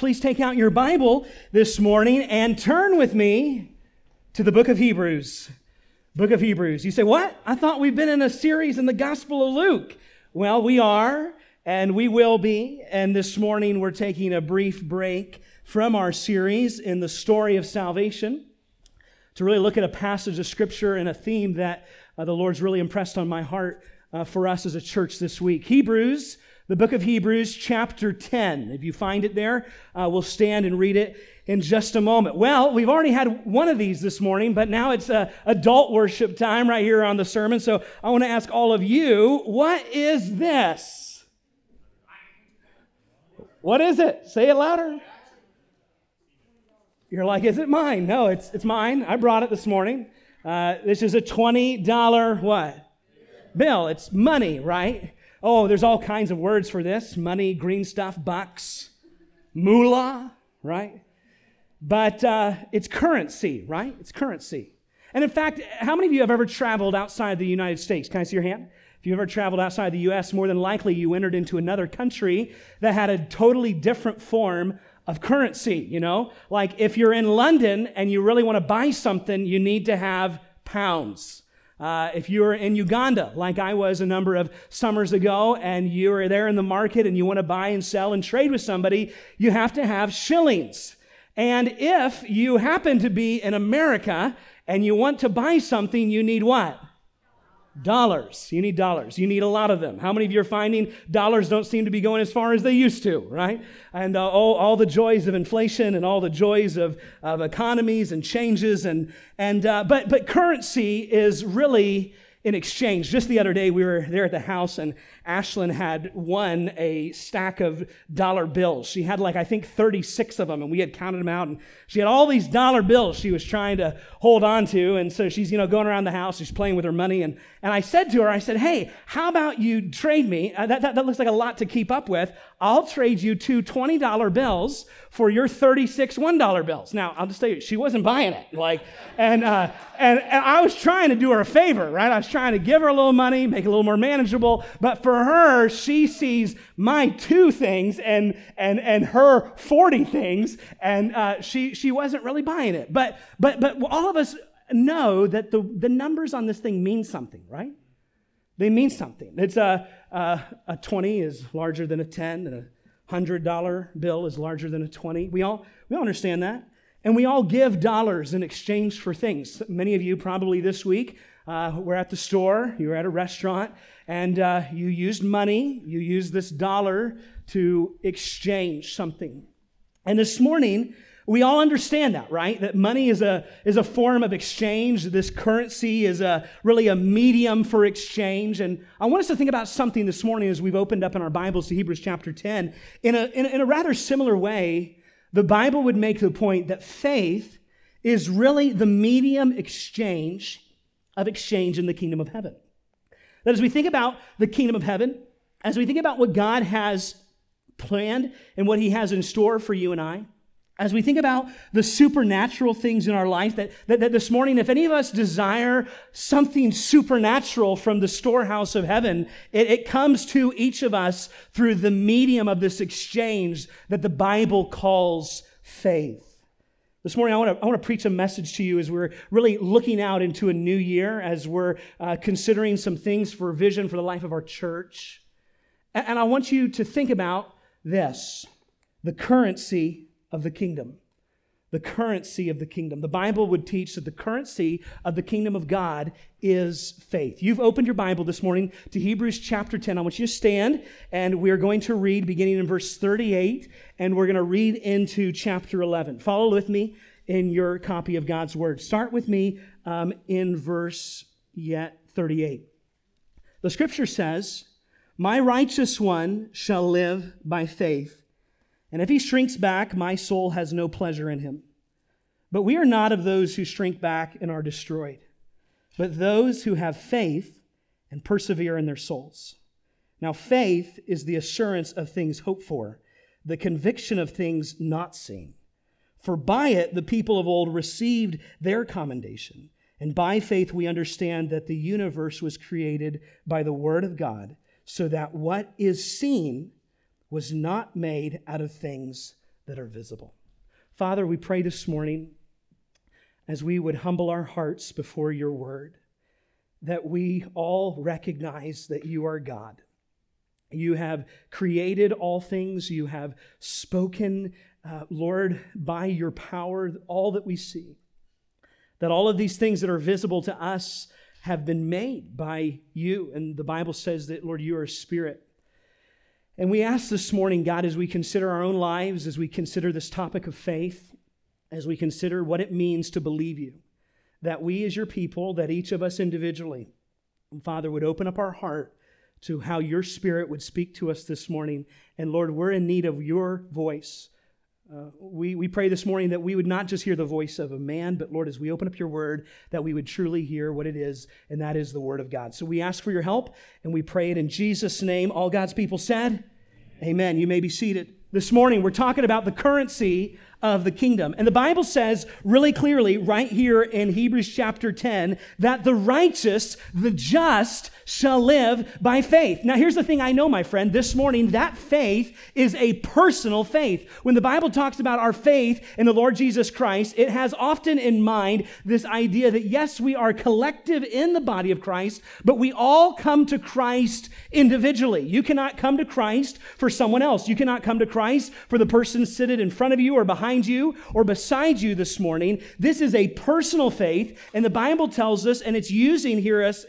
Please take out your Bible this morning and turn with me to the book of Hebrews. Book of Hebrews. You say, What? I thought we've been in a series in the Gospel of Luke. Well, we are, and we will be. And this morning we're taking a brief break from our series in the story of salvation to really look at a passage of Scripture and a theme that uh, the Lord's really impressed on my heart uh, for us as a church this week. Hebrews the book of Hebrews, chapter 10. If you find it there, uh, we'll stand and read it in just a moment. Well, we've already had one of these this morning, but now it's uh, adult worship time right here on the sermon. So I want to ask all of you, what is this? What is it? Say it louder. You're like, is it mine? No, it's, it's mine. I brought it this morning. Uh, this is a $20 what? Bill. It's money, right? Oh, there's all kinds of words for this money, green stuff, bucks, moolah, right? But uh, it's currency, right? It's currency. And in fact, how many of you have ever traveled outside the United States? Can I see your hand? If you've ever traveled outside the US, more than likely you entered into another country that had a totally different form of currency, you know? Like if you're in London and you really want to buy something, you need to have pounds. Uh, if you're in Uganda, like I was a number of summers ago, and you're there in the market and you want to buy and sell and trade with somebody, you have to have shillings. And if you happen to be in America and you want to buy something, you need what? Dollars. You need dollars. You need a lot of them. How many of you are finding dollars don't seem to be going as far as they used to, right? And uh, all, all the joys of inflation and all the joys of, of economies and changes. And, and, uh, but, but currency is really in exchange. Just the other day, we were there at the house, and Ashlyn had won a stack of dollar bills. She had like, I think, 36 of them, and we had counted them out. And she had all these dollar bills she was trying to hold on to. And so she's, you know, going around the house, she's playing with her money. And, and I said to her, I said, hey, how about you trade me? Uh, that, that, that looks like a lot to keep up with. I'll trade you two $20 bills for your 36 $1 bills. Now, I'll just tell you, she wasn't buying it. Like, and, uh, and, and I was trying to do her a favor, right? I was trying to give her a little money, make it a little more manageable. But for her, she sees my two things and, and, and her 40 things, and uh, she, she wasn't really buying it. But, but, but all of us know that the, the numbers on this thing mean something, right? They mean something. It's a, a, a 20 is larger than a 10, and a $100 bill is larger than a 20. We all, we all understand that. And we all give dollars in exchange for things. Many of you probably this week uh, were at the store, you were at a restaurant, and uh, you used money, you used this dollar to exchange something. And this morning, we all understand that, right? That money is a, is a form of exchange. This currency is a, really a medium for exchange. And I want us to think about something this morning as we've opened up in our Bibles to Hebrews chapter 10. In a, in a, in a rather similar way, the Bible would make the point that faith is really the medium exchange of exchange in the kingdom of heaven. That as we think about the kingdom of heaven, as we think about what God has planned and what he has in store for you and I, as we think about the supernatural things in our life, that, that, that, this morning, if any of us desire something supernatural from the storehouse of heaven, it, it comes to each of us through the medium of this exchange that the Bible calls faith. This morning, I want, to, I want to preach a message to you as we're really looking out into a new year, as we're uh, considering some things for vision for the life of our church. And, and I want you to think about this the currency of the kingdom. The currency of the kingdom. The Bible would teach that the currency of the kingdom of God is faith. You've opened your Bible this morning to Hebrews chapter 10. I want you to stand, and we're going to read beginning in verse 38, and we're going to read into chapter 11. Follow with me in your copy of God's Word. Start with me um, in verse yet 38. The scripture says, My righteous one shall live by faith. And if he shrinks back, my soul has no pleasure in him. But we are not of those who shrink back and are destroyed, but those who have faith and persevere in their souls. Now, faith is the assurance of things hoped for, the conviction of things not seen. For by it the people of old received their commendation. And by faith we understand that the universe was created by the Word of God, so that what is seen was not made out of things that are visible. Father, we pray this morning as we would humble our hearts before your word that we all recognize that you are God. You have created all things, you have spoken, uh, Lord, by your power, all that we see. That all of these things that are visible to us have been made by you. And the Bible says that, Lord, you are a spirit. And we ask this morning, God, as we consider our own lives, as we consider this topic of faith, as we consider what it means to believe you, that we as your people, that each of us individually, Father, would open up our heart to how your spirit would speak to us this morning. And Lord, we're in need of your voice. Uh, we, we pray this morning that we would not just hear the voice of a man, but Lord, as we open up your word, that we would truly hear what it is, and that is the word of God. So we ask for your help, and we pray it in Jesus' name. All God's people said, Amen. You may be seated. This morning, we're talking about the currency of the kingdom. And the Bible says really clearly, right here in Hebrews chapter 10, that the righteous, the just, shall live by faith. Now, here's the thing I know, my friend. This morning, that faith is a personal faith. When the Bible talks about our faith in the Lord Jesus Christ, it has often in mind this idea that yes, we are collective in the body of Christ, but we all come to Christ individually. You cannot come to Christ for someone else. You cannot come to Christ for the person seated in front of you or behind you or beside you this morning. This is a personal faith, and the Bible tells us, and it's using here us,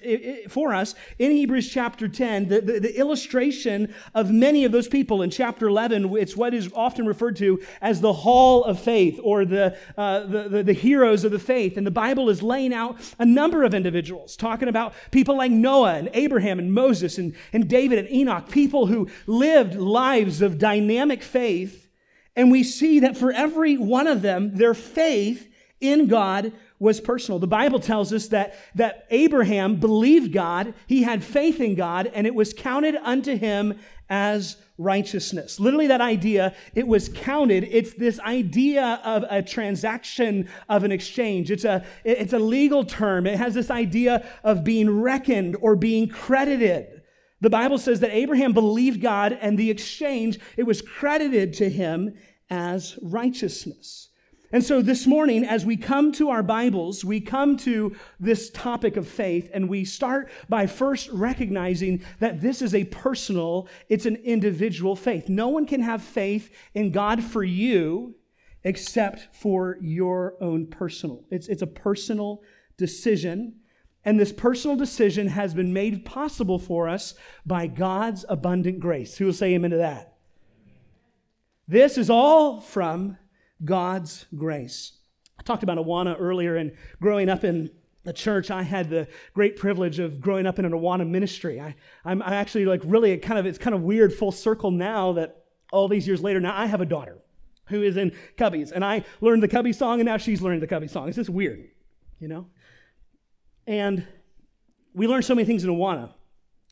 for us in Hebrews chapter 10, the, the, the, illustration of many of those people. In chapter 11, it's what is often referred to as the hall of faith or the, uh, the, the, the heroes of the faith. And the Bible is laying out a number of individuals, talking about people like Noah and Abraham and Moses and, and David and Enoch, people who lived lives of dynamic faith. And we see that for every one of them, their faith in God was personal. The Bible tells us that, that Abraham believed God, he had faith in God, and it was counted unto him as righteousness. Literally, that idea, it was counted. It's this idea of a transaction of an exchange. It's a, it's a legal term. It has this idea of being reckoned or being credited. The Bible says that Abraham believed God, and the exchange, it was credited to him as righteousness. And so this morning, as we come to our Bibles, we come to this topic of faith, and we start by first recognizing that this is a personal, it's an individual faith. No one can have faith in God for you except for your own personal. It's, it's a personal decision. And this personal decision has been made possible for us by God's abundant grace. Who will say amen to that? This is all from God's grace. I talked about Awana earlier, and growing up in the church, I had the great privilege of growing up in an Awana ministry. I, I'm I actually like really kind of, it's kind of weird full circle now that all these years later, now I have a daughter who is in Cubbies, and I learned the Cubby song, and now she's learning the Cubby song. It's just weird, you know? And we learned so many things in Awana.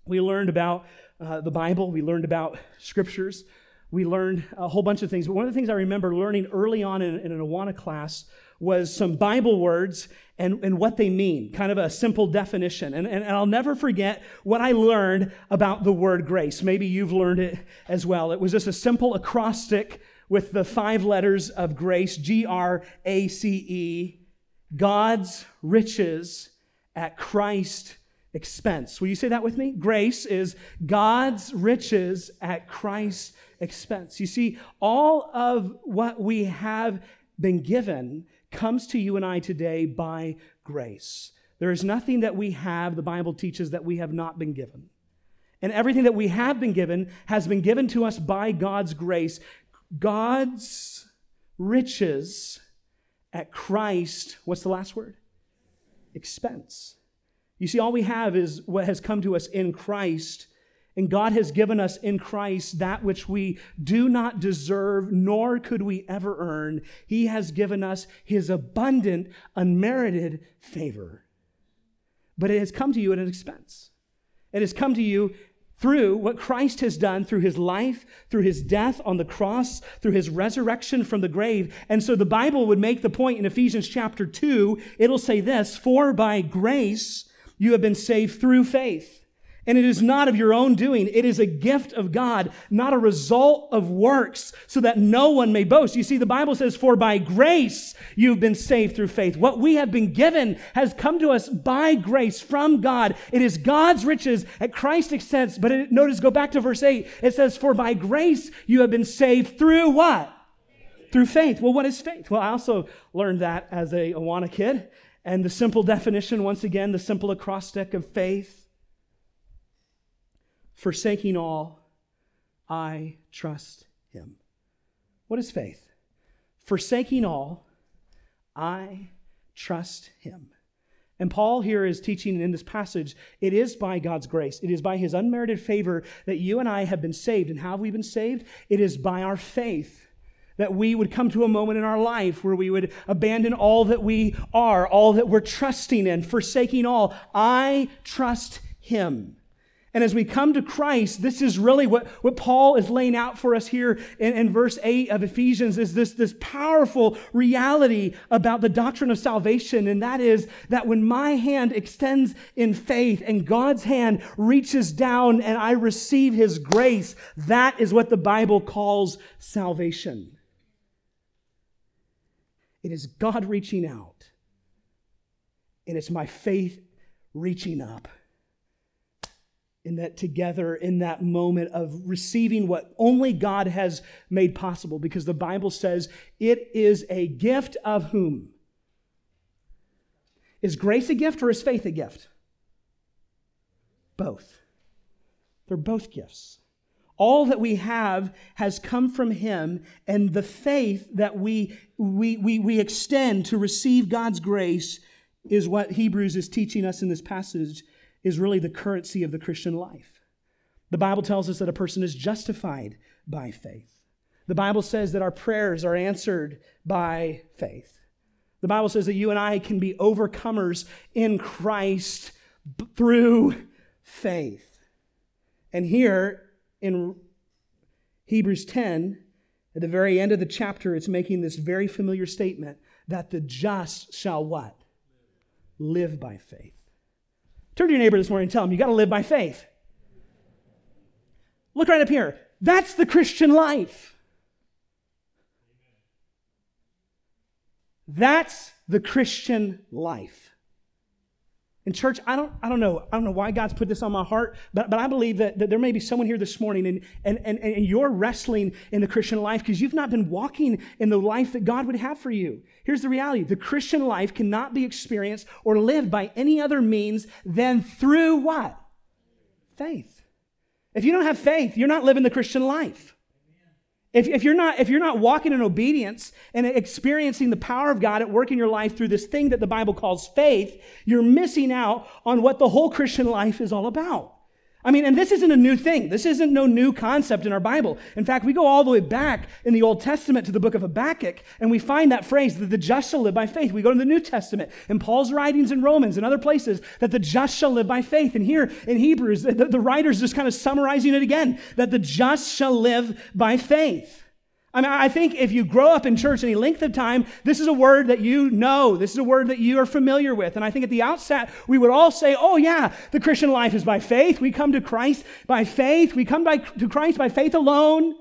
We learned about uh, the Bible, we learned about scriptures, we learned a whole bunch of things. But one of the things I remember learning early on in, in an Awana class was some Bible words and, and what they mean, kind of a simple definition. And, and, and I'll never forget what I learned about the word grace. Maybe you've learned it as well. It was just a simple acrostic with the five letters of grace G R A C E, God's riches at Christ's expense. Will you say that with me? Grace is God's riches at Christ's expense. You see, all of what we have been given comes to you and I today by grace. There is nothing that we have, the Bible teaches, that we have not been given. And everything that we have been given has been given to us by God's grace. God's riches at Christ, what's the last word? Expense. You see, all we have is what has come to us in Christ and God has given us in Christ that which we do not deserve, nor could we ever earn. He has given us His abundant, unmerited favor. But it has come to you at an expense. It has come to you through what Christ has done through his life, through his death on the cross, through his resurrection from the grave. And so the Bible would make the point in Ephesians chapter 2, it'll say this For by grace you have been saved through faith And it is not of your own doing. It is a gift of God, not a result of works, so that no one may boast. You see, the Bible says, For by grace you've been saved through faith. What we have been given has come to us by grace from God. It is God's riches at Christ's expense. But it, notice, go back to verse 8. It says, For by grace you have been saved through what? Through faith. Well, what is faith? Well, I also learned that as a Awana kid. And the simple definition, once again, the simple acrostic of faith Forsaking all, I trust him. What is faith? Forsaking all, I trust him. And Paul here is teaching in this passage it is by God's grace, it is by his unmerited favor that you and I have been saved. And how have we been saved? It is by our faith that we would come to a moment in our life where we would abandon all that we are, all that we're trusting in, forsaking all. I trust him. And as we come to Christ, this is really what, what Paul is laying out for us here in, in, verse 8 of Ephesians is this, this powerful reality about the doctrine of salvation. And that is that when my hand extends in faith and God's hand reaches down and I receive his grace, that is what the Bible calls salvation. It is God reaching out, and it's my faith reaching up in that together in that moment of receiving what only God has made possible because the Bible says it is a gift of whom? Is grace a gift or is faith a gift? Both. They're both gifts. All that we have has come from Him, and the faith that we, we, we, we extend to receive God's grace is what Hebrews is teaching us in this passage is really the currency of the Christian life. The Bible tells us that a person is justified by faith. The Bible says that our prayers are answered by faith. The Bible says that you and I can be overcomers in Christ through faith. And here in Hebrews 10, at the very end of the chapter, it's making this very familiar statement that the just shall what? Live by faith. Turn to your neighbor this morning and tell him, you got to live by faith. Look right up here. That's the Christian life. That's the Christian life. In church, I don't, I don't know. I don't know why God's put this on my heart, but, but I believe that, that there may be someone here this morning and, and, and, and you're wrestling in the Christian life because you've not been walking in the life that God would have for you. Here's the reality the Christian life cannot be experienced or lived by any other means than through what? Faith. If you don't have faith, you're not living the Christian life. If, if, you're not, if you're not walking in obedience and experiencing the power of God at work in your life through this thing that the Bible calls faith, you're missing out on what the whole Christian life is all about. I mean, and this isn't a new thing. This isn't no new concept in our Bible. In fact, we go all the way back in the Old Testament to the book of Habakkuk, and we find that phrase that the just shall live by faith. We go to the New Testament in Paul's writings in Romans and other places that the just shall live by faith. And here in Hebrews, the, the writer's just kind of summarizing it again that the just shall live by faith. I mean, I think if you grow up in church any length of time, this is a word that you know. This is a word that you are familiar with. And I think at the outset, we would all say, oh, yeah, the Christian life is by faith. We come to Christ by faith. We come by, to Christ by faith alone,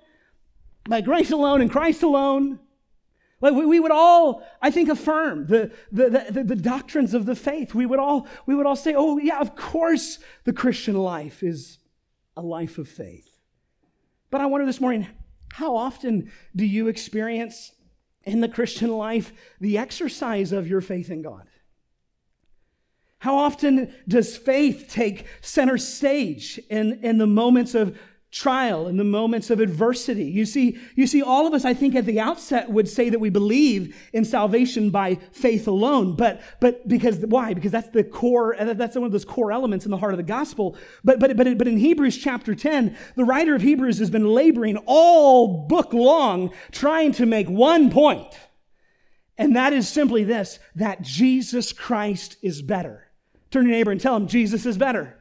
by grace alone, and Christ alone. Like we, we would all, I think, affirm the, the, the, the doctrines of the faith. We would, all, we would all say, oh, yeah, of course the Christian life is a life of faith. But I wonder this morning, how often do you experience in the Christian life the exercise of your faith in God? How often does faith take center stage in, in the moments of trial in the moments of adversity. You see, you see, all of us, I think, at the outset would say that we believe in salvation by faith alone. But, but because why? Because that's the core, uh, that's one of those core elements in the heart of the gospel. But, but, but, but in Hebrews chapter 10, the writer of Hebrews has been laboring all book long trying to make one point. And that is simply this, that Jesus Christ is better. Turn to your neighbor and tell him Jesus is better.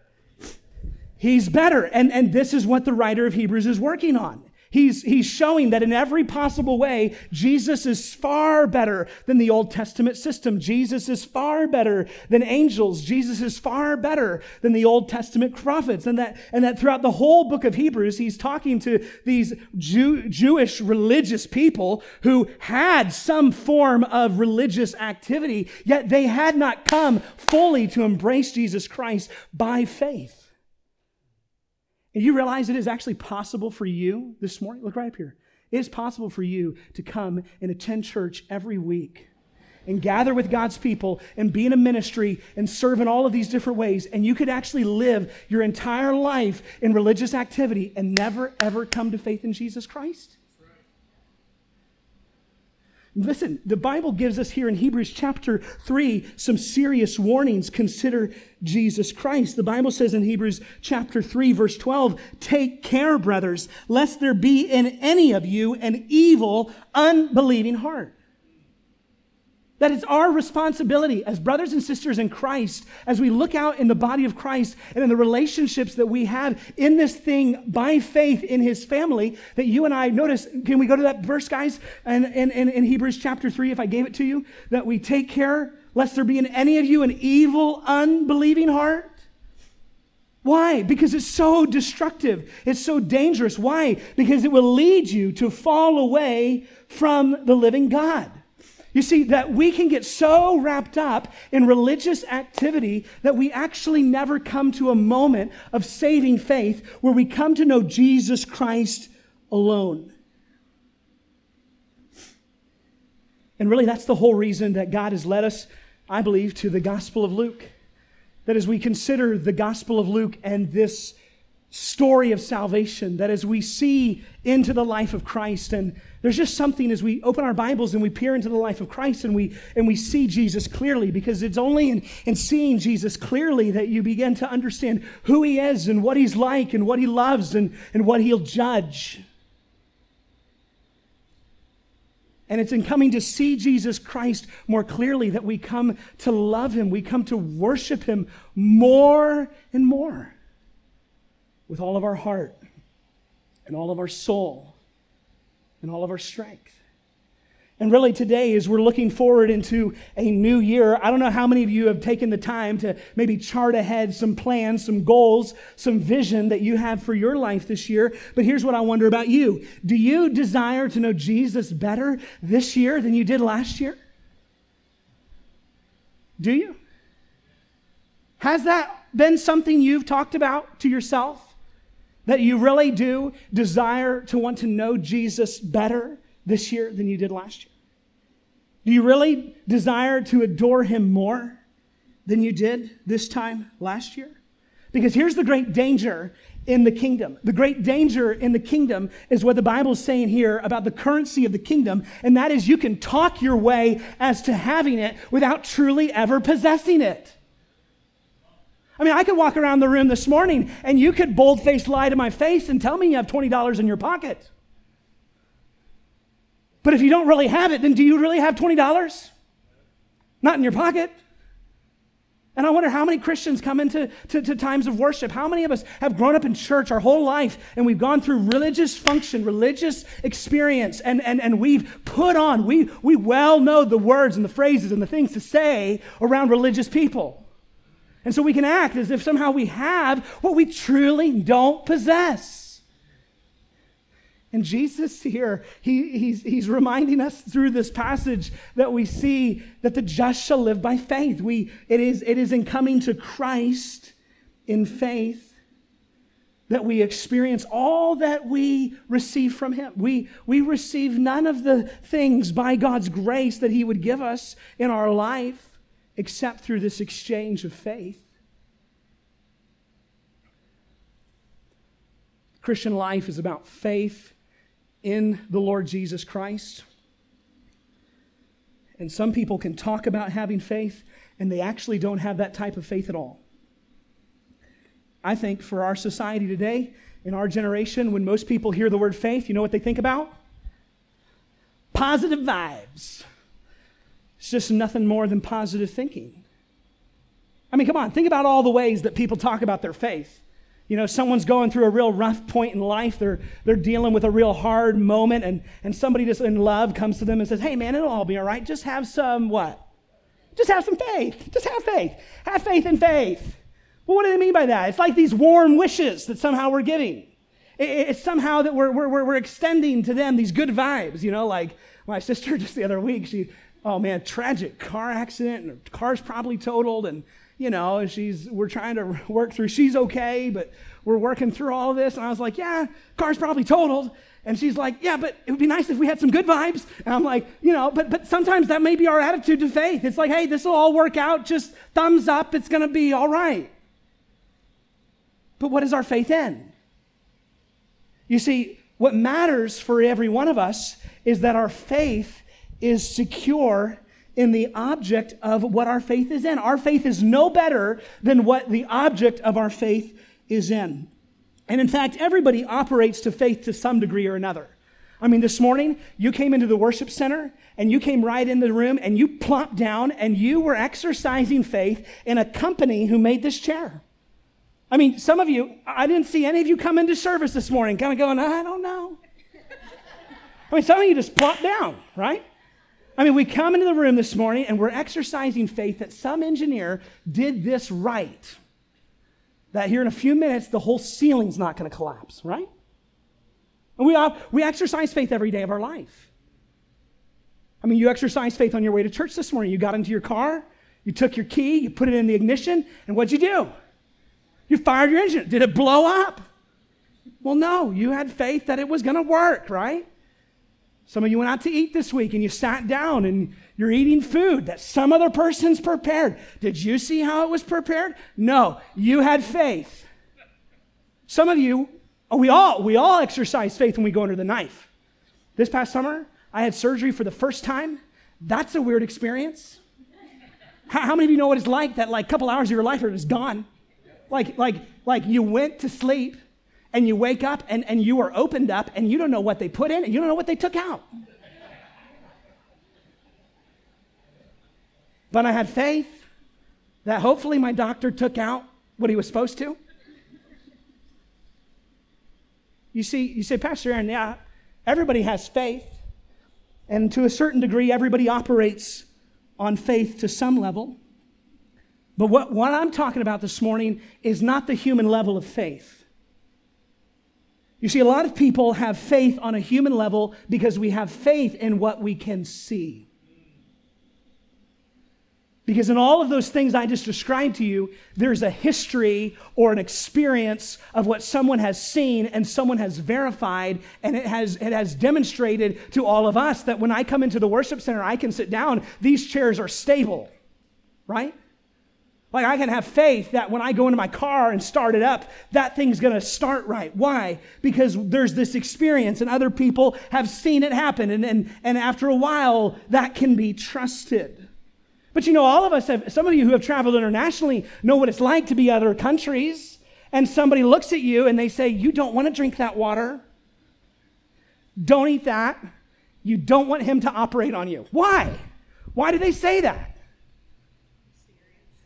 He's better. And, and this is what the writer of Hebrews is working on. He's, he's showing that in every possible way, Jesus is far better than the Old Testament system. Jesus is far better than angels. Jesus is far better than the Old Testament prophets. And that, and that throughout the whole book of Hebrews, he's talking to these Jew, Jewish religious people who had some form of religious activity, yet they had not come fully to embrace Jesus Christ by faith. And you realize it is actually possible for you this morning? Look right up here. It is possible for you to come and attend church every week and gather with God's people and be in a ministry and serve in all of these different ways. And you could actually live your entire life in religious activity and never, ever come to faith in Jesus Christ. Listen, the Bible gives us here in Hebrews chapter 3 some serious warnings. Consider Jesus Christ. The Bible says in Hebrews chapter 3, verse 12, Take care, brothers, lest there be in any of you an evil, unbelieving heart that it's our responsibility as brothers and sisters in Christ, as we look out in the body of Christ and in the relationships that we have in this thing by faith in his family, that you and I notice. Can we go to that verse, guys? And in, in, in Hebrews chapter 3, if I gave it to you, that we take care lest there be in any of you an evil, unbelieving heart. Why? Because it's so destructive. It's so dangerous. Why? Because it will lead you to fall away from the living God. You see, that we can get so wrapped up in religious activity that we actually never come to a moment of saving faith where we come to know Jesus Christ alone. And really, that's the whole reason that God has led us, I believe, to the Gospel of Luke. That as we consider the Gospel of Luke and this story of salvation, that as we see into the life of Christ, and there's just something as we open our Bibles and we peer into the life of Christ and we and we see Jesus clearly, because it's only in, in seeing Jesus clearly that you begin to understand who he is and what he's like and what he loves and, and what he'll judge. And it's in coming to see Jesus Christ more clearly that we come to love him. We come to worship him more and more with all of our heart and all of our soul and all of our strength. And really, today, as we're looking forward into a new year, I don't know how many of you have taken the time to maybe chart ahead some plans, some goals, some vision that you have for your life this year. But here's what I wonder about you Do you desire to know Jesus better this year than you did last year? Do you? Has that been something you've talked about to yourself? That you really do desire to want to know Jesus better this year than you did last year? Do you really desire to adore him more than you did this time last year? Because here's the great danger in the kingdom. The great danger in the kingdom is what the Bible is saying here about the currency of the kingdom, and that is you can talk your way as to having it without truly ever possessing it. I mean, I could walk around the room this morning and you could bold faced lie to my face and tell me you have $20 in your pocket. But if you don't really have it, then do you really have $20? Not in your pocket. And I wonder how many Christians come into to, to, times of worship. How many of us have grown up in church our whole life and we've gone through religious function, religious experience, and, and, and we've put on, we, we well know the words and the phrases and the things to say around religious people. And so we can act as if somehow we have what we truly don't possess. And Jesus here, he, he's, he's reminding us through this passage that we see that the just shall live by faith. We, it, is, it is in coming to Christ in faith that we experience all that we receive from Him. We, we receive none of the things by God's grace that He would give us in our life except through this exchange of faith. Christian life is about faith in the Lord Jesus Christ. And some people can talk about having faith, and they actually don't have that type of faith at all. I think for our society today, in our generation, when most people hear the word faith, you know what they think about? Positive vibes. It's just nothing more than positive thinking. I mean, come on, think about all the ways that people talk about their faith. You know, someone's going through a real rough point in life. They're, they're dealing with a real hard moment, and, and somebody just in love comes to them and says, Hey, man, it'll all be all right. Just have some what? Just have some faith. Just have faith. Have faith in faith. Well, what do they mean by that? It's like these warm wishes that somehow we're giving. It's somehow that we're, we're, we're extending to them these good vibes. You know, like my sister just the other week, she, oh man, tragic car accident, and her car's probably totaled, and you know, and she's we're trying to work through. She's okay, but we're working through all this. And I was like, yeah, car's probably totaled. And she's like, yeah, but it would be nice if we had some good vibes. And I'm like, you know, but but sometimes that may be our attitude to faith. It's like, hey, this will all work out. Just thumbs up. It's to be all right. But what is our faith in? You see, what matters for every one of us is that our faith is secure in the object of what our faith is in. Our faith is no better than what the object of our faith is in. And in fact, everybody operates to faith to some degree or another. I mean, this morning, you came into the worship center and you came right into the room and you plopped down and you were exercising faith in a company who made this chair. I mean, some of you, I didn't see any of you come into service this morning kind of going, I don't know. I mean, some of you just plopped down, right? I mean, we come into the room this morning and we're exercising faith that some engineer did this right. That here in a few minutes, the whole ceiling's not going to collapse, right? And we, we exercise faith every day of our life. I mean, you exercise faith on your way to church this morning. You got into your car, you took your key, you put it in the ignition, and what'd you do? You fired your engine. Did it blow up? Well, no, you had faith that it was going to work, right? Some of you went out to eat this week and you sat down and you're eating food that some other person's prepared. Did you see how it was prepared? No, you had faith. Some of you, oh, we all we all exercise faith when we go under the knife. This past summer, I had surgery for the first time. That's a weird experience. How, how many of you know what it's like that like couple hours of your life are just gone? Like like like you went to sleep and you wake up and, and you are opened up and you don't know what they put in and you don't know what they took out. But I had faith that hopefully my doctor took out what he was supposed to. You see, you say, Pastor Aaron, yeah, everybody has faith. And to a certain degree, everybody operates on faith to some level. But what, what I'm talking about this morning is not the human level of faith. You see, a lot of people have faith on a human level because we have faith in what we can see. Because in all of those things I just described to you, there's a history or an experience of what someone has seen and someone has verified, and it has, it has demonstrated to all of us that when I come into the worship center, I can sit down, these chairs are stable, right? Like I can have faith that when I go into my car and start it up, that thing's going to start right. Why? Because there's this experience and other people have seen it happen. And, and, and after a while, that can be trusted. But you know, all of us have, some of you who have traveled internationally know what it's like to be other countries. And somebody looks at you and they say, You don't want to drink that water. Don't eat that. You don't want him to operate on you. Why? Why do they say that?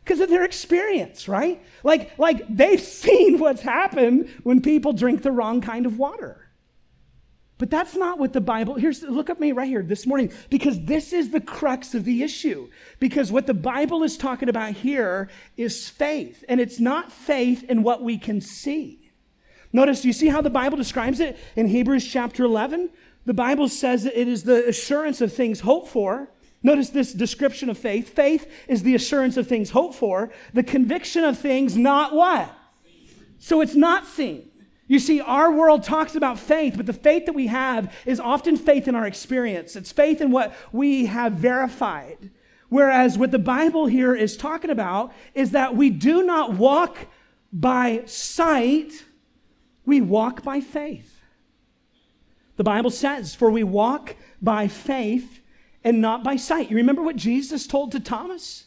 Because of their experience, right? Like, like they've seen what's happened when people drink the wrong kind of water. But that's not what the Bible, here's, look at me right here this morning, because this is the crux of the issue. Because what the Bible is talking about here is faith, and it's not faith in what we can see. Notice, do you see how the Bible describes it in Hebrews chapter 11? The Bible says that it is the assurance of things hoped for Notice this description of faith. Faith is the assurance of things hoped for, the conviction of things not what? So it's not seen. You see, our world talks about faith, but the faith that we have is often faith in our experience. It's faith in what we have verified. Whereas what the Bible here is talking about is that we do not walk by sight, we walk by faith. The Bible says, For we walk by faith and not by sight. You remember what Jesus told to Thomas?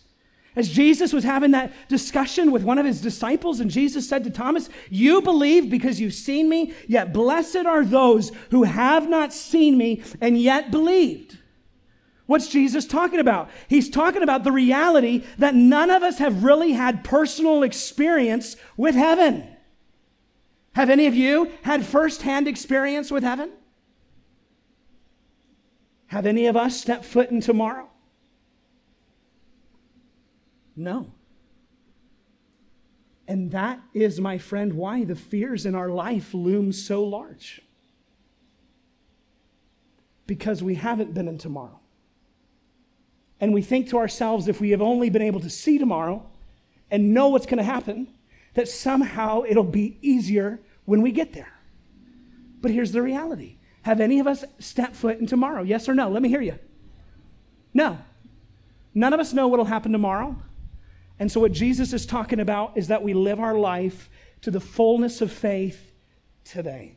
As Jesus was having that discussion with one of his disciples, and Jesus said to Thomas, You believe because you've seen me, yet blessed are those who have not seen me and yet believed. What's Jesus talking about? He's talking about the reality that none of us have really had personal experience with heaven. Have any of you had firsthand experience with heaven? Have any of us stepped foot in tomorrow? No. And that is, my friend, why the fears in our life loom so large. Because we haven't been in tomorrow. And we think to ourselves, if we have only been able to see tomorrow and know what's going to happen, that somehow it'll be easier when we get there. But here's the reality Have any of us stepped foot in tomorrow? Yes or no? Let me hear you. No. None of us know what'll happen tomorrow. And so, what Jesus is talking about is that we live our life to the fullness of faith today.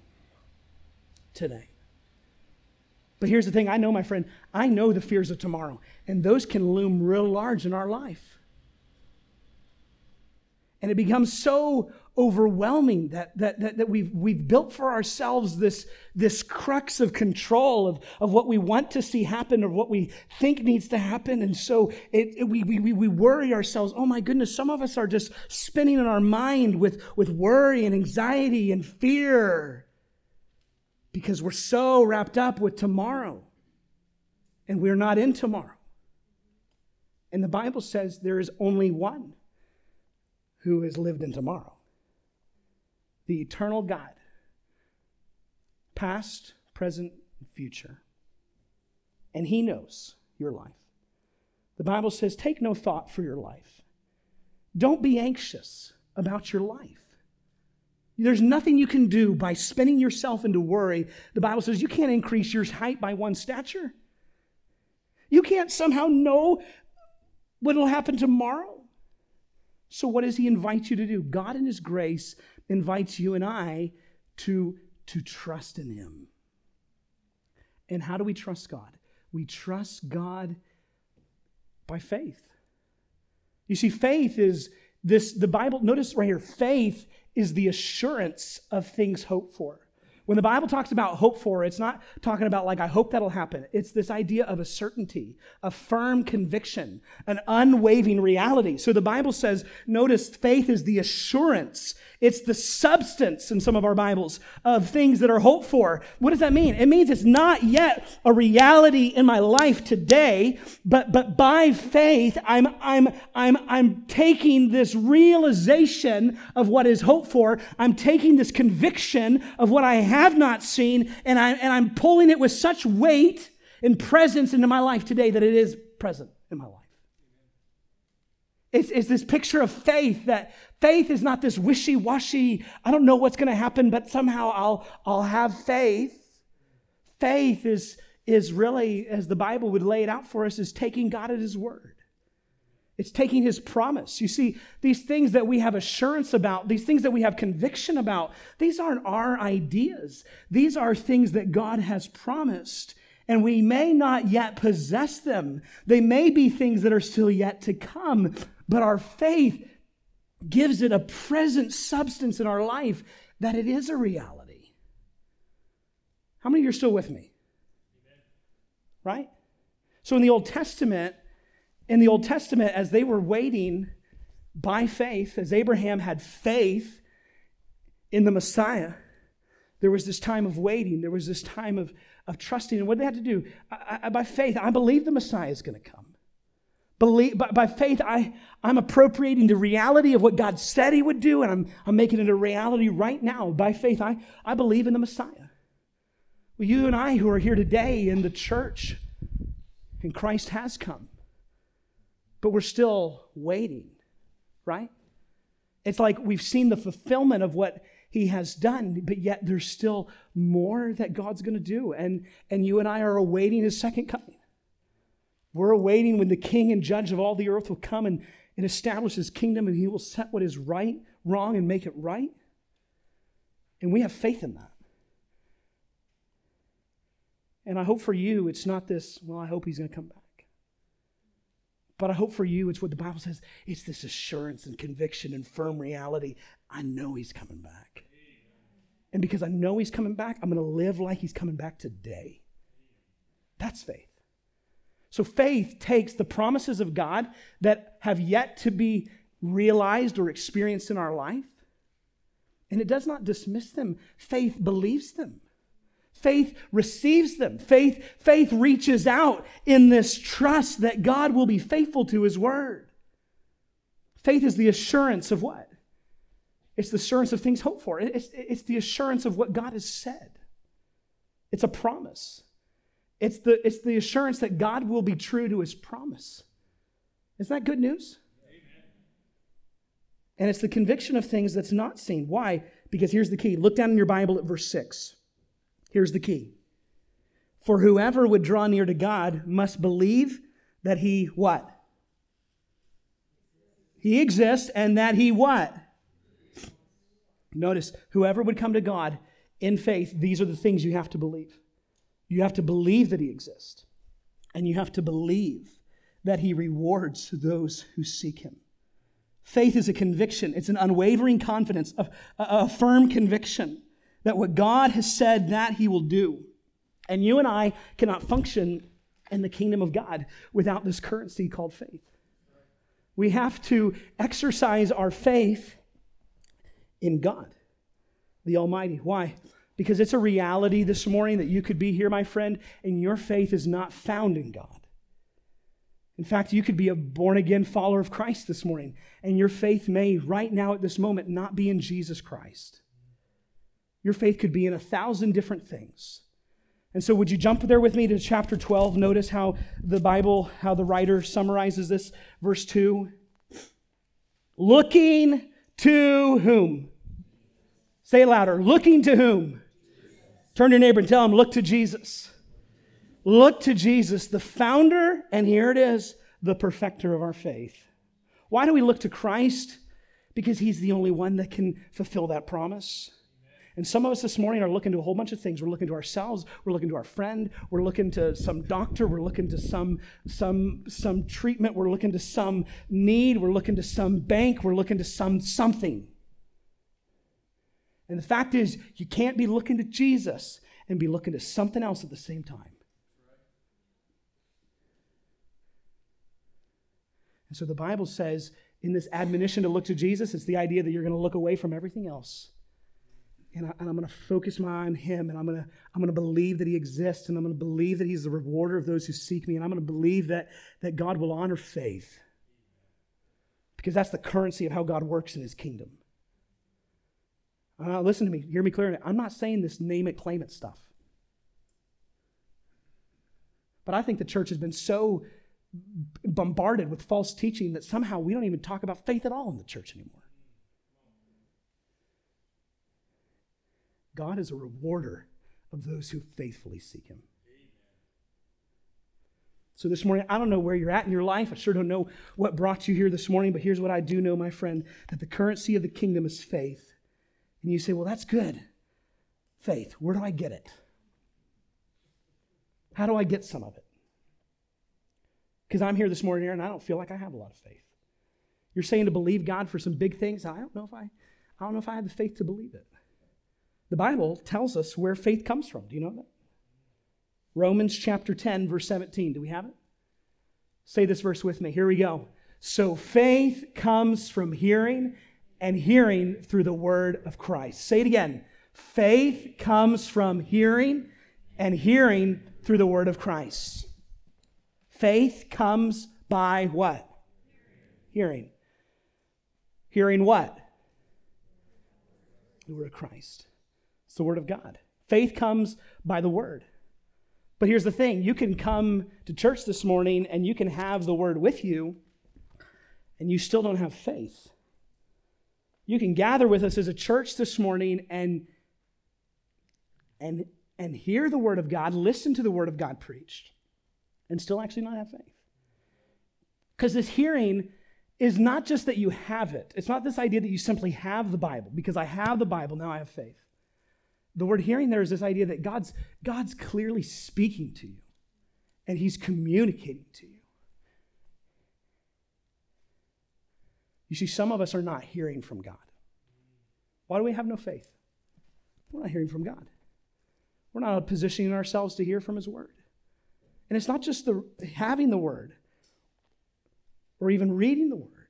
Today. But here's the thing I know, my friend, I know the fears of tomorrow, and those can loom real large in our life. And it becomes so overwhelming that, that, that, that, we've, we've built for ourselves this, this crux of control of, of what we want to see happen or what we think needs to happen. And so it, it, we, we, we worry ourselves. Oh my goodness, some of us are just spinning in our mind with, with worry and anxiety and fear because we're so wrapped up with tomorrow and we're not in tomorrow. And the Bible says there is only one who has lived in tomorrow the eternal God, past, present, and future. And He knows your life. The Bible says, take no thought for your life. Don't be anxious about your life. There's nothing you can do by spinning yourself into worry. The Bible says you can't increase your height by one stature. You can't somehow know what will happen tomorrow. So, what does He invite you to do? God, in His grace, invites you and I to, to trust in Him. And how do we trust God? We trust God by faith. You see, faith is this, the Bible, notice right here, faith is the assurance of things hoped for. When the Bible talks about hope for, it's not talking about like, I hope that'll happen. It's this idea of a certainty, a firm conviction, an unwavering reality. So the Bible says, notice faith is the assurance. It's the substance in some of our Bibles of things that are hoped for. What does that mean? It means it's not yet a reality in my life today, but, but by faith, I'm, I'm, I'm, I'm taking this realization of what is hoped for. I'm taking this conviction of what I have have not seen, and, I, and I'm pulling it with such weight and presence into my life today that it is present in my life. It's, it's this picture of faith that faith is not this wishy washy, I don't know what's going to happen, but somehow I'll, I'll have faith. Faith is, is really, as the Bible would lay it out for us, is taking God at His word. It's taking his promise. You see, these things that we have assurance about, these things that we have conviction about, these aren't our ideas. These are things that God has promised, and we may not yet possess them. They may be things that are still yet to come, but our faith gives it a present substance in our life that it is a reality. How many of you are still with me? Right? So in the Old Testament, in the Old Testament, as they were waiting by faith, as Abraham had faith in the Messiah, there was this time of waiting. There was this time of, of trusting. And what they had to do, I, I, by faith, I believe the Messiah is going to come. Believe, by, by faith, I, I'm appropriating the reality of what God said He would do, and I'm, I'm making it a reality right now. By faith, I, I believe in the Messiah. Well, you and I who are here today in the church, and Christ has come but we're still waiting, right? It's like we've seen the fulfillment of what he has done, but yet there's still more that God's going to do. And, and you and I are awaiting his second coming. We're awaiting when the king and judge of all the earth will come and, and establish his kingdom and he will set what is right, wrong, and make it right. And we have faith in that. And I hope for you, it's not this, well, I hope he's going to come back. But I hope for you, it's what the Bible says it's this assurance and conviction and firm reality. I know He's coming back. And because I know He's coming back, I'm going to live like He's coming back today. That's faith. So faith takes the promises of God that have yet to be realized or experienced in our life, And it does not dismiss them. Faith believes them. Faith receives them. Faith, faith reaches out in this trust that God will be faithful to his word. Faith is the assurance of what? It's the assurance of things hoped for. It's, it's the assurance of what God has said. It's a promise. It's the, it's the assurance that God will be true to his promise. Isn't that good news? Amen. And it's the conviction of things that's not seen. Why? Because here's the key. Look down in your Bible at verse 6. Here's the key. For whoever would draw near to God must believe that he what? He exists and that he what? Notice, whoever would come to God in faith, these are the things you have to believe. You have to believe that he exists. And you have to believe that he rewards those who seek him. Faith is a conviction, it's an unwavering confidence, a, a, firm conviction that what God has said that he will do. And you and I cannot function in the kingdom of God without this currency called faith. We have to exercise our faith in God, the Almighty. Why? Because it's a reality this morning that you could be here, my friend, and your faith is not found in God. In fact, you could be a born again follower of Christ this morning, and your faith may, right now at this moment, not be in Jesus Christ. Your faith could be in a thousand different things. And so, would you jump there with me to chapter 12? Notice how the Bible, how the writer summarizes this. Verse 2 Looking to whom? Say louder. Looking to whom? Turn to your neighbor and tell him, Look to Jesus. Look to Jesus, the founder, and here it is, the perfecter of our faith. Why do we look to Christ? Because he's the only one that can fulfill that promise. And some of us this morning are looking to a whole bunch of things. We're looking to ourselves, we're looking to our friend, we're looking to some doctor, we're looking to some some some treatment, we're looking to some need, we're looking to some bank, we're looking to some something. And the fact is, you can't be looking to Jesus and be looking to something else at the same time. And so the Bible says in this admonition to look to Jesus, it's the idea that you're going to look away from everything else. And, I, am going to focus my eye on Him, and I'm going to I'm going to believe that He exists, and I'm going to believe that He's the rewarder of those who seek me, and I'm going to believe that, that God will honor faith. Because that's the currency of how God works in His kingdom. Uh, listen to me, hear me clearly. I'm not saying this name it, claim it stuff. But I think the church has been so bombarded with false teaching that somehow we don't even talk about faith at all in the church anymore. God is a rewarder of those who faithfully seek him. So, this morning, I don't know where you're at in your life. I sure don't know what brought you here this morning, but here's what I do know, my friend that the currency of the kingdom is faith. And you say, well, that's good. Faith, where do I get it? How do I get some of it? Because I'm here this morning and I don't feel like I have a lot of faith. You're saying to believe God for some big things. I don't know if I, I don't know if I have the faith to believe it. The Bible tells us where faith comes from. Do you know that? Romans chapter 10, verse 17. Do we have it? Say this verse with me. Here we go. So faith comes from hearing, and hearing through the word of Christ. Say it again. Faith comes from hearing, and hearing through the word of Christ. Faith comes by what? Hearing. Hearing what? The word of Christ. The word of God. Faith comes by the word. But here's the thing you can come to church this morning and you can have the word with you, and you still don't have faith. You can gather with us as a church this morning and, and, and hear the word of God, listen to the word of God preached and still actually not have faith. Because this hearing is not just that you have it, it's not this idea that you simply have the Bible. Because I have the Bible, now I have faith. The word hearing there is this idea that God's, God's clearly speaking to you and He's communicating to you. You see, some of us are not hearing from God. Why do we have no faith? We're not hearing from God. We're not positioning ourselves to hear from His Word. And it's not just the having the word or even reading the word,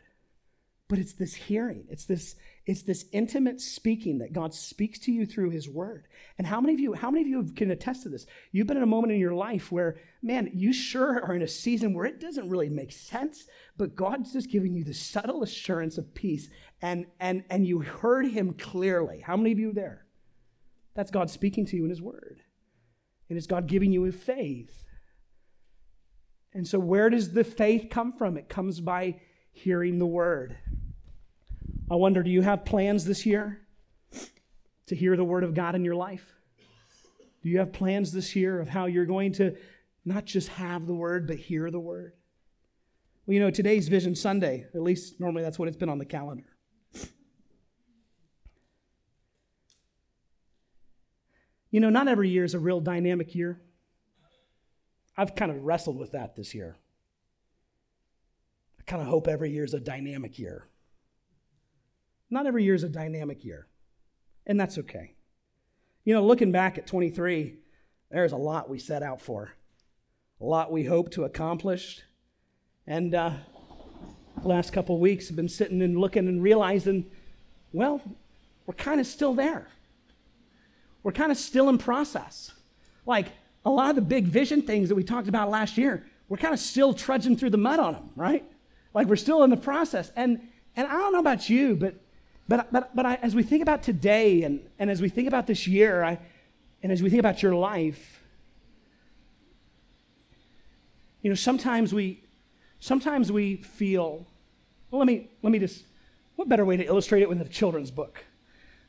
but it's this hearing. It's this it's this intimate speaking that God speaks to you through his word. And how many of you how many of you can attest to this? You've been in a moment in your life where man, you sure are in a season where it doesn't really make sense, but God's just giving you the subtle assurance of peace and and and you heard him clearly. How many of you there? That's God speaking to you in his word. And it's God giving you a faith. And so where does the faith come from? It comes by hearing the word. I wonder, do you have plans this year to hear the word of God in your life? Do you have plans this year of how you're going to not just have the word, but hear the word? Well, you know, today's Vision Sunday, at least normally that's what it's been on the calendar. You know, not every year is a real dynamic year. I've kind of wrestled with that this year. I kind of hope every year is a dynamic year. Not every year is a dynamic year, and that's okay. You know, looking back at 23, there's a lot we set out for, a lot we hope to accomplish. And uh, last couple weeks, have been sitting and looking and realizing, well, we're kind of still there. We're kind of still in process. Like a lot of the big vision things that we talked about last year, we're kind of still trudging through the mud on them, right? Like we're still in the process. And and I don't know about you, but but, but, but I, as we think about today and, and as we think about this year, I, and as we think about your life, you know, sometimes we, sometimes we feel, well, let me, let me just, what better way to illustrate it than a children's book?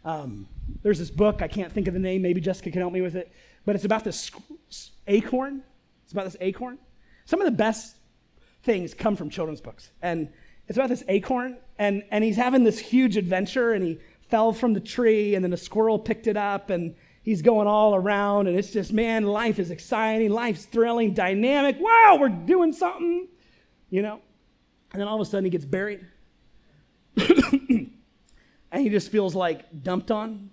Um, there's this book, I can't think of the name, maybe Jessica can help me with it, but it's about this acorn. It's about this acorn. Some of the best things come from children's books. And it's about this acorn, and, and he's having this huge adventure, and he fell from the tree, and then a squirrel picked it up, and he's going all around, and it's just, man, life is exciting, life's thrilling, dynamic. Wow, we're doing something, you know? And then all of a sudden he gets buried. and he just feels like dumped on.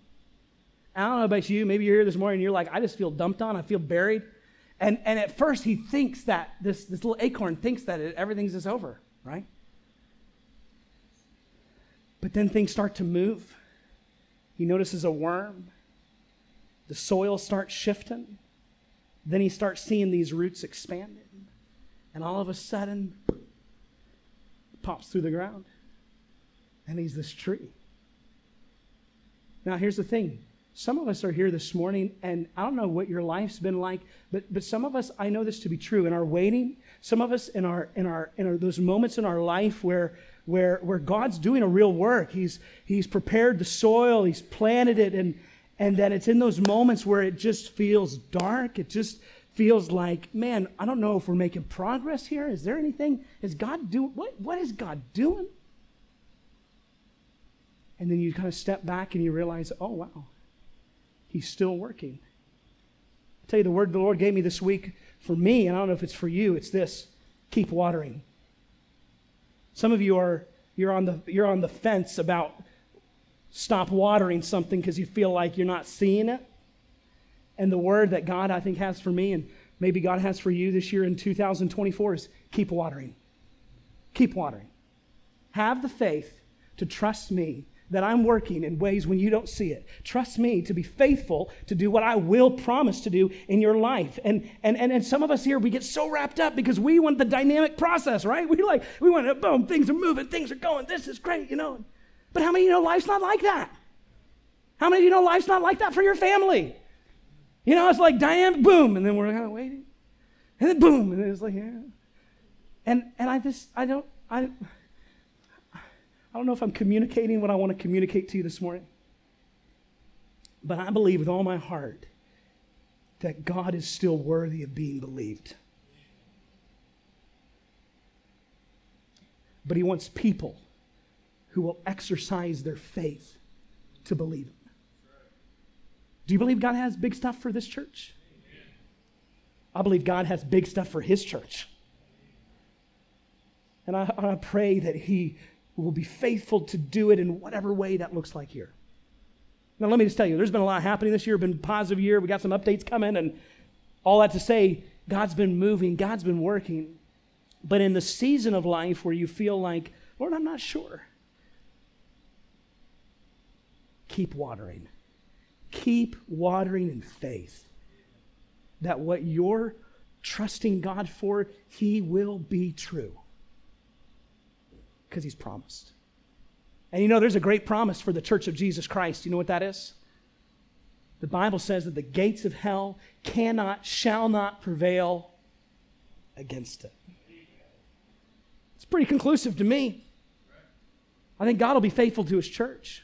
I don't know about you. Maybe you're here this morning and you're like, I just feel dumped on. I feel buried. And, and at first he thinks that, this, this little acorn thinks that it, everything's just over, right? But then things start to move. He notices a worm. The soil starts shifting. Then he starts seeing these roots expanding. And all of a sudden, pops through the ground. And he's this tree. Now, here's the thing. Some of us are here this morning, and I don't know what your life's been like, but, but some of us, I know this to be true, in our waiting, some of us in our in our in our, those moments in our life where where, where God's doing a real work. He's, he's prepared the soil, He's planted it, and, and then it's in those moments where it just feels dark. It just feels like, man, I don't know if we're making progress here. Is there anything? Is God doing? What, what is God doing? And then you kind of step back and you realize, oh, wow, He's still working. I tell you, the word the Lord gave me this week for me, and I don't know if it's for you, it's this keep watering. Some of you are you're on the you're on the fence about stop watering something because you feel like you're not seeing it. And the word that God I think has for me and maybe God has for you this year in 2024 is keep watering. Keep watering. Have the faith to trust me that I'm working in ways when you don't see it. Trust me to be faithful to do what I will promise to do in your life. And, and, and, and some of us here, we get so wrapped up because we want the dynamic process, right? We like, we want to, boom, things are moving, things are going, this is great, you know. But how many of you know life's not like that? How many of you know life's not like that for your family? You know, it's like dynamic, boom, and then we're kind of waiting. And then boom, and then it's like, yeah. And, and I just, I don't, I, I don't know if I'm communicating what I want to communicate to you this morning, but I believe with all my heart that God is still worthy of being believed. But He wants people who will exercise their faith to believe Him. Do you believe God has big stuff for this church? I believe God has big stuff for His church. And I, I pray that He who will be faithful to do it in whatever way that looks like here. Now, let me just tell you, there's been a lot happening this year, been a positive year. We got some updates coming, and all that to say, God's been moving, God's been working. But in the season of life where you feel like, Lord, I'm not sure. keep watering. Keep watering in faith that what you're trusting God for, He will be true. Because He's promised. And you know, there's a great promise for the church of Jesus Christ. You know what that is? The Bible says that the gates of hell cannot, shall not prevail against it. It's pretty conclusive to me. I think God will be faithful to his church.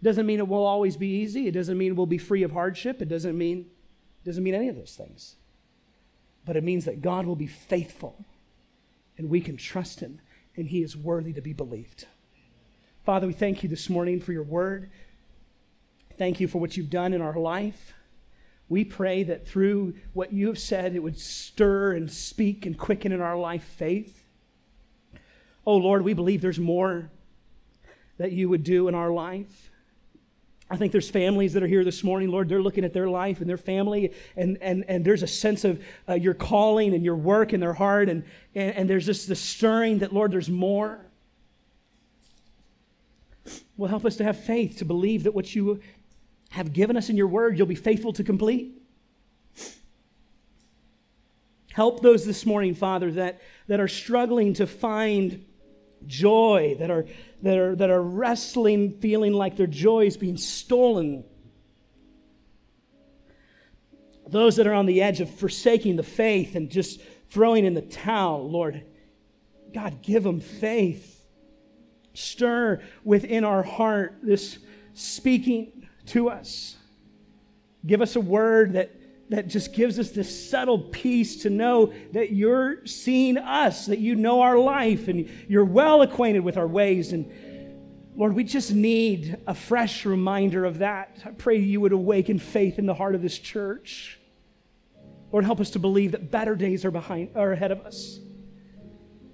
It Doesn't mean it will always be easy. It doesn't mean we'll be free of hardship. It doesn't mean, it doesn't mean any of those things. But it means that God will be faithful and we can trust him and he is worthy to be believed. Father, we thank you this morning for your word. Thank you for what you've done in our life. We pray that through what you have said, it would stir and speak and quicken in our life faith. Oh Lord, we believe there's more that you would do in our life. I think there's families that are here this morning, Lord, they're looking at their life and their family, and, and, and there's a sense of uh, your calling and your work in their heart, and, and, and there's just the stirring that, Lord, there's more. Will help us to have faith, to believe that what you have given us in your word, you'll be faithful to complete. Help those this morning, Father, that, that are struggling to find joy, that are, that, are, that are wrestling, feeling like their joy is being stolen. Those that are on the edge of forsaking the faith and just throwing in the towel, Lord, God, give them faith. Stir within our heart this speaking to us. Give us a word that that just gives us this subtle peace to know that you're seeing us, that you know our life, and you're well acquainted with our ways. And Lord, we just need a fresh reminder of that. I pray you would awaken faith in the heart of this church. Lord, help us to believe that better days are behind are ahead of us.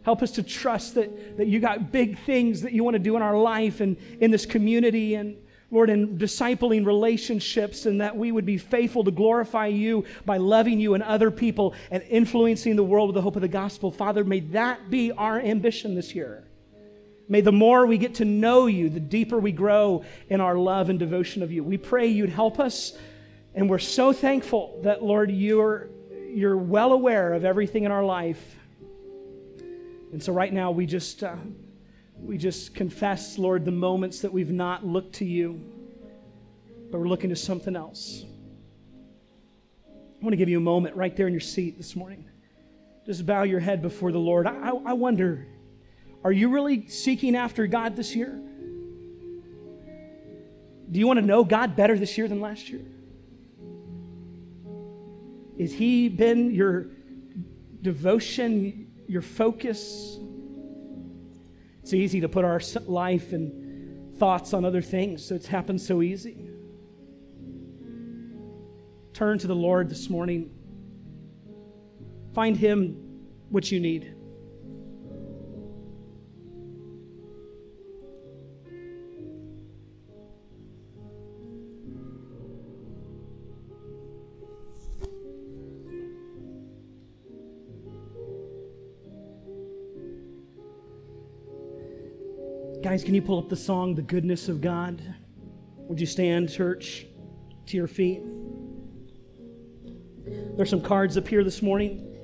Help us to trust that, that you got big things that you want to do in our life and in this community and Lord, in discipling relationships, and that we would be faithful to glorify you by loving you and other people and influencing the world with the hope of the gospel. Father, may that be our ambition this year. May the more we get to know you, the deeper we grow in our love and devotion of you. We pray you'd help us, and we're so thankful that, Lord, you're, you're well aware of everything in our life. And so right now, we just. Uh, we just confess, Lord, the moments that we've not looked to you, but we're looking to something else. I want to give you a moment right there in your seat this morning. Just bow your head before the Lord. I, I wonder, are you really seeking after God this year? Do you want to know God better this year than last year? Is He been your devotion, your focus? It's easy to put our life and thoughts on other things, so it's happened so easy. Turn to the Lord this morning. Find Him what you need. Guys, can you pull up the song, The Goodness of God? Would you stand, church, to your feet? There's some cards up here this morning.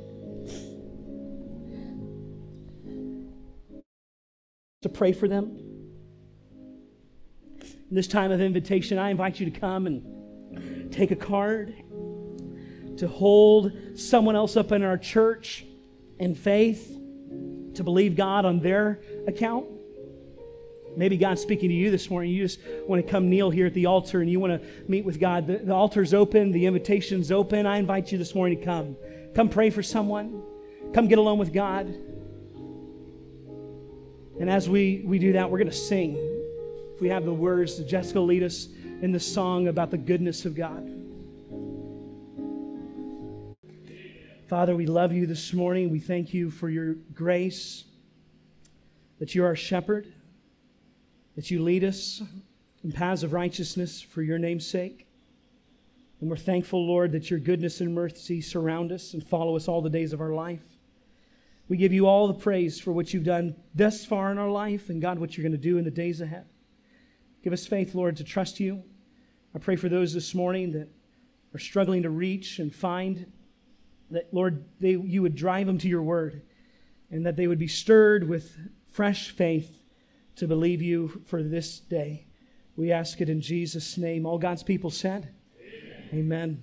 To pray for them. In this time of invitation, I invite you to come and take a card, to hold someone else up in our church in faith, to believe God on their account. Maybe God's speaking to you this morning. You just want to come kneel here at the altar and you want to meet with God. The, the altar's open, the invitation's open. I invite you this morning to come. Come pray for someone. Come get alone with God. And as we, we do that, we're going to sing. If we have the words, Jessica will lead us in the song about the goodness of God. Father, we love you this morning. We thank you for your grace, that you're our shepherd that you lead us in paths of righteousness for your name's sake. And we're thankful, Lord, that your goodness and mercy surround us and follow us all the days of our life. We give you all the praise for what you've done thus far in our life and, God, what you're going to do in the days ahead. Give us faith, Lord, to trust you I pray for those this morning that are struggling to reach and find that, Lord, they, you would drive them to your word and that they would be stirred with fresh faith to believe you for this day. We ask it in Jesus' name. All God's people said, Amen. Amen.